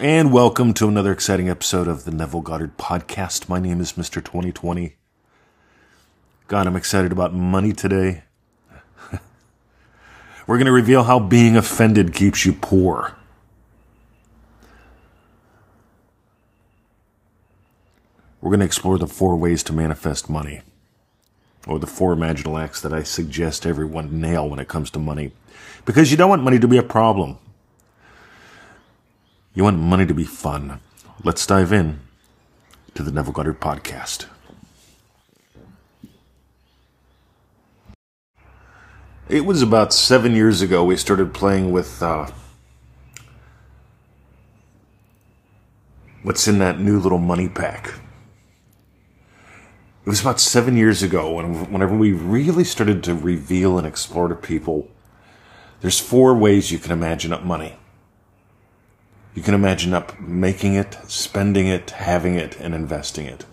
And welcome to another exciting episode of the Neville Goddard Podcast. My name is Mr. 2020. God, I'm excited about money today. We're going to reveal how being offended keeps you poor. We're going to explore the four ways to manifest money, or the four imaginal acts that I suggest everyone nail when it comes to money. Because you don't want money to be a problem. You want money to be fun. Let's dive in to the Neville Goddard podcast. It was about seven years ago we started playing with uh, what's in that new little money pack. It was about seven years ago when, whenever we really started to reveal and explore to people there's four ways you can imagine up money. You can imagine up making it, spending it, having it, and investing it.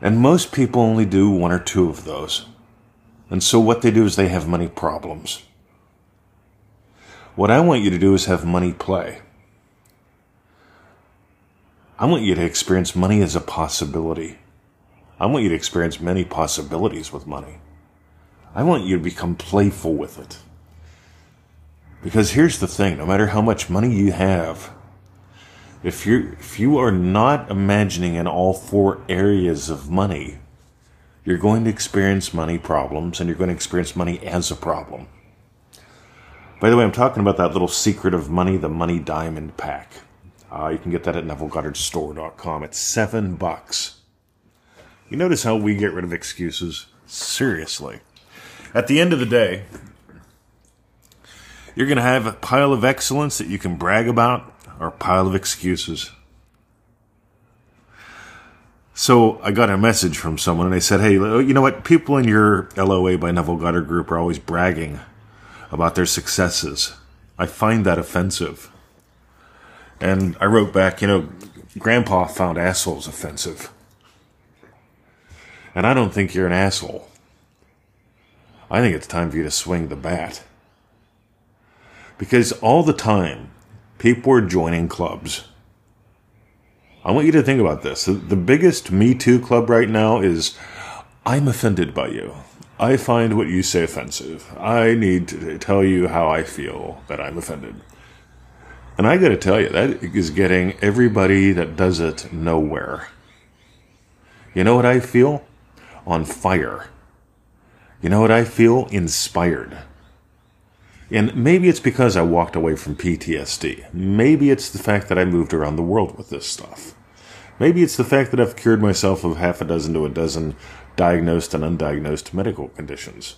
And most people only do one or two of those. And so what they do is they have money problems. What I want you to do is have money play. I want you to experience money as a possibility. I want you to experience many possibilities with money. I want you to become playful with it. Because here's the thing no matter how much money you have, if you if you are not imagining in all four areas of money, you're going to experience money problems and you're going to experience money as a problem. By the way, I'm talking about that little secret of money, the money diamond pack. Uh, you can get that at NevilleGoddardStore.com. It's seven bucks. You notice how we get rid of excuses? Seriously. At the end of the day, you're going to have a pile of excellence that you can brag about or a pile of excuses. So I got a message from someone and they said, Hey, you know what? People in your LOA by Neville Goddard group are always bragging about their successes. I find that offensive. And I wrote back, you know, Grandpa found assholes offensive. And I don't think you're an asshole. I think it's time for you to swing the bat. Because all the time, people are joining clubs. I want you to think about this. The biggest Me Too club right now is I'm offended by you. I find what you say offensive. I need to tell you how I feel that I'm offended. And I got to tell you, that is getting everybody that does it nowhere. You know what I feel? On fire. You know what I feel? Inspired. And maybe it's because I walked away from PTSD. Maybe it's the fact that I moved around the world with this stuff. Maybe it's the fact that I've cured myself of half a dozen to a dozen diagnosed and undiagnosed medical conditions.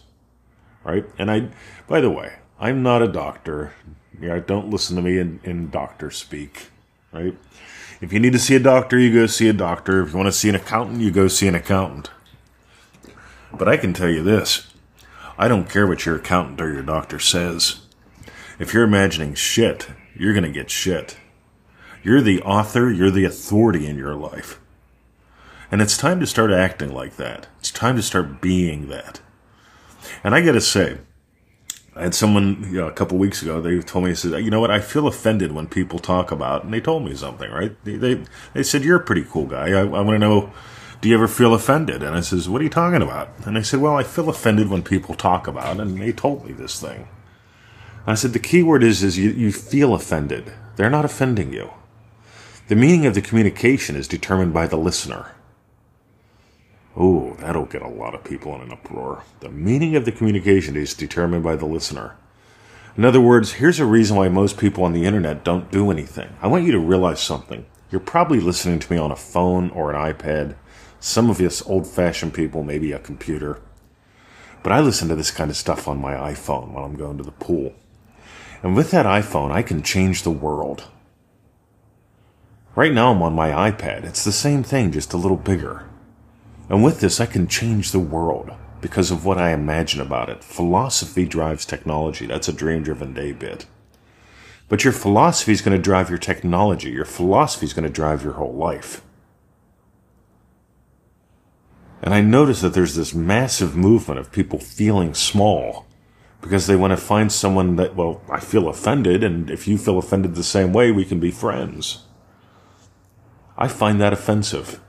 Right? And I, by the way, I'm not a doctor. Yeah, don't listen to me in, in doctor speak. Right? If you need to see a doctor, you go see a doctor. If you want to see an accountant, you go see an accountant. But I can tell you this I don't care what your accountant or your doctor says. If you're imagining shit, you're going to get shit. You're the author, you're the authority in your life. And it's time to start acting like that. It's time to start being that. And I got to say, I had someone you know, a couple weeks ago. They told me, "said You know what? I feel offended when people talk about." And they told me something, right? They they, they said, "You're a pretty cool guy. I, I want to know do you ever feel offended? And I says, what are you talking about? And they said, well, I feel offended when people talk about, it. and they told me this thing. I said, the key word is, is you, you feel offended. They're not offending you. The meaning of the communication is determined by the listener. Oh, that'll get a lot of people in an uproar. The meaning of the communication is determined by the listener. In other words, here's a reason why most people on the internet don't do anything. I want you to realize something. You're probably listening to me on a phone or an iPad some of us old fashioned people, maybe a computer. But I listen to this kind of stuff on my iPhone while I'm going to the pool. And with that iPhone, I can change the world. Right now, I'm on my iPad. It's the same thing, just a little bigger. And with this, I can change the world because of what I imagine about it. Philosophy drives technology. That's a dream driven day bit. But your philosophy is going to drive your technology. Your philosophy is going to drive your whole life. And I notice that there's this massive movement of people feeling small because they want to find someone that, well, I feel offended, and if you feel offended the same way, we can be friends. I find that offensive.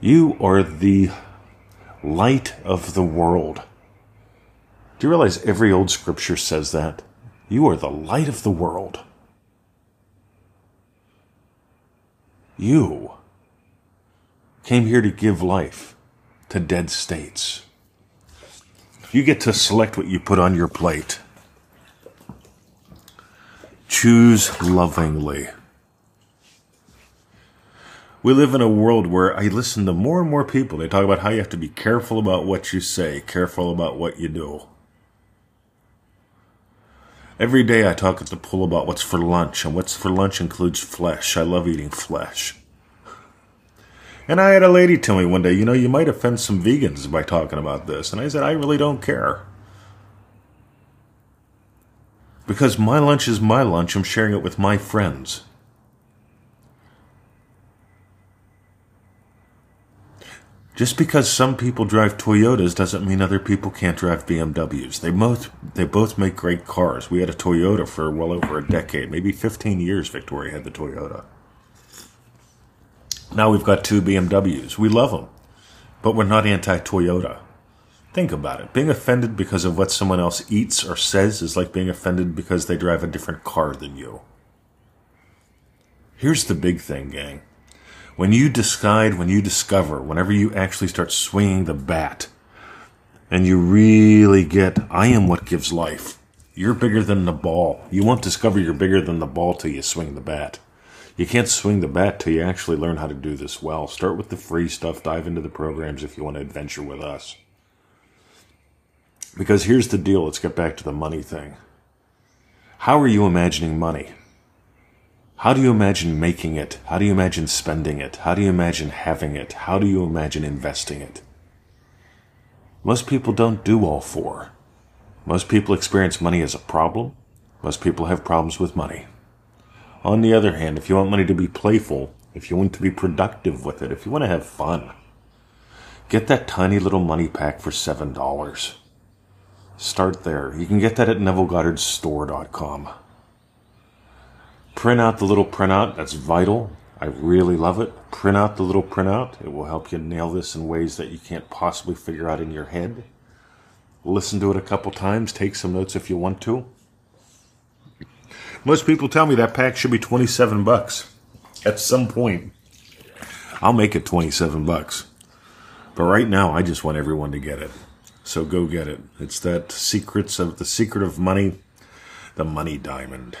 You are the light of the world. Do you realize every old scripture says that? You are the light of the world. You came here to give life to dead states. You get to select what you put on your plate. Choose lovingly. We live in a world where I listen to more and more people. They talk about how you have to be careful about what you say, careful about what you do. Every day I talk at the pool about what's for lunch, and what's for lunch includes flesh. I love eating flesh. And I had a lady tell me one day, you know, you might offend some vegans by talking about this. And I said, I really don't care. Because my lunch is my lunch, I'm sharing it with my friends. Just because some people drive Toyotas doesn't mean other people can't drive BMWs. They both they both make great cars. We had a Toyota for well over a decade, maybe 15 years Victoria had the Toyota. Now we've got two BMWs. We love them, but we're not anti Toyota. Think about it. Being offended because of what someone else eats or says is like being offended because they drive a different car than you. Here's the big thing, gang. When you decide, when you discover, whenever you actually start swinging the bat, and you really get, I am what gives life. You're bigger than the ball. You won't discover you're bigger than the ball till you swing the bat. You can't swing the bat till you actually learn how to do this well. Start with the free stuff, dive into the programs if you want to adventure with us. Because here's the deal let's get back to the money thing. How are you imagining money? How do you imagine making it? How do you imagine spending it? How do you imagine having it? How do you imagine investing it? Most people don't do all four. Most people experience money as a problem. Most people have problems with money. On the other hand, if you want money to be playful, if you want to be productive with it, if you want to have fun, get that tiny little money pack for $7. Start there. You can get that at NevilleGoddardStore.com. Print out the little printout. That's vital. I really love it. Print out the little printout. It will help you nail this in ways that you can't possibly figure out in your head. Listen to it a couple times. Take some notes if you want to. Most people tell me that pack should be 27 bucks. At some point, I'll make it 27 bucks. But right now, I just want everyone to get it. So go get it. It's that secrets of the secret of money, the money diamond.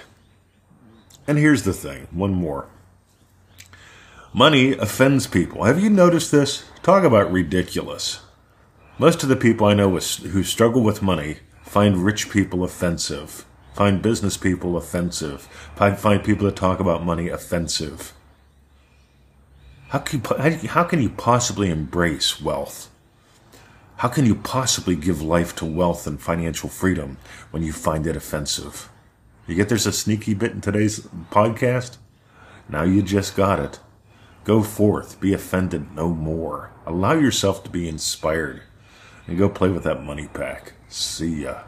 And here's the thing, one more. Money offends people. Have you noticed this? Talk about ridiculous. Most of the people I know who struggle with money find rich people offensive find business people offensive, find, people that talk about money offensive. How can, you, how can you possibly embrace wealth? How can you possibly give life to wealth and financial freedom when you find it offensive? You get there's a sneaky bit in today's podcast? Now you just got it. Go forth, be offended no more. Allow yourself to be inspired and go play with that money pack. See ya.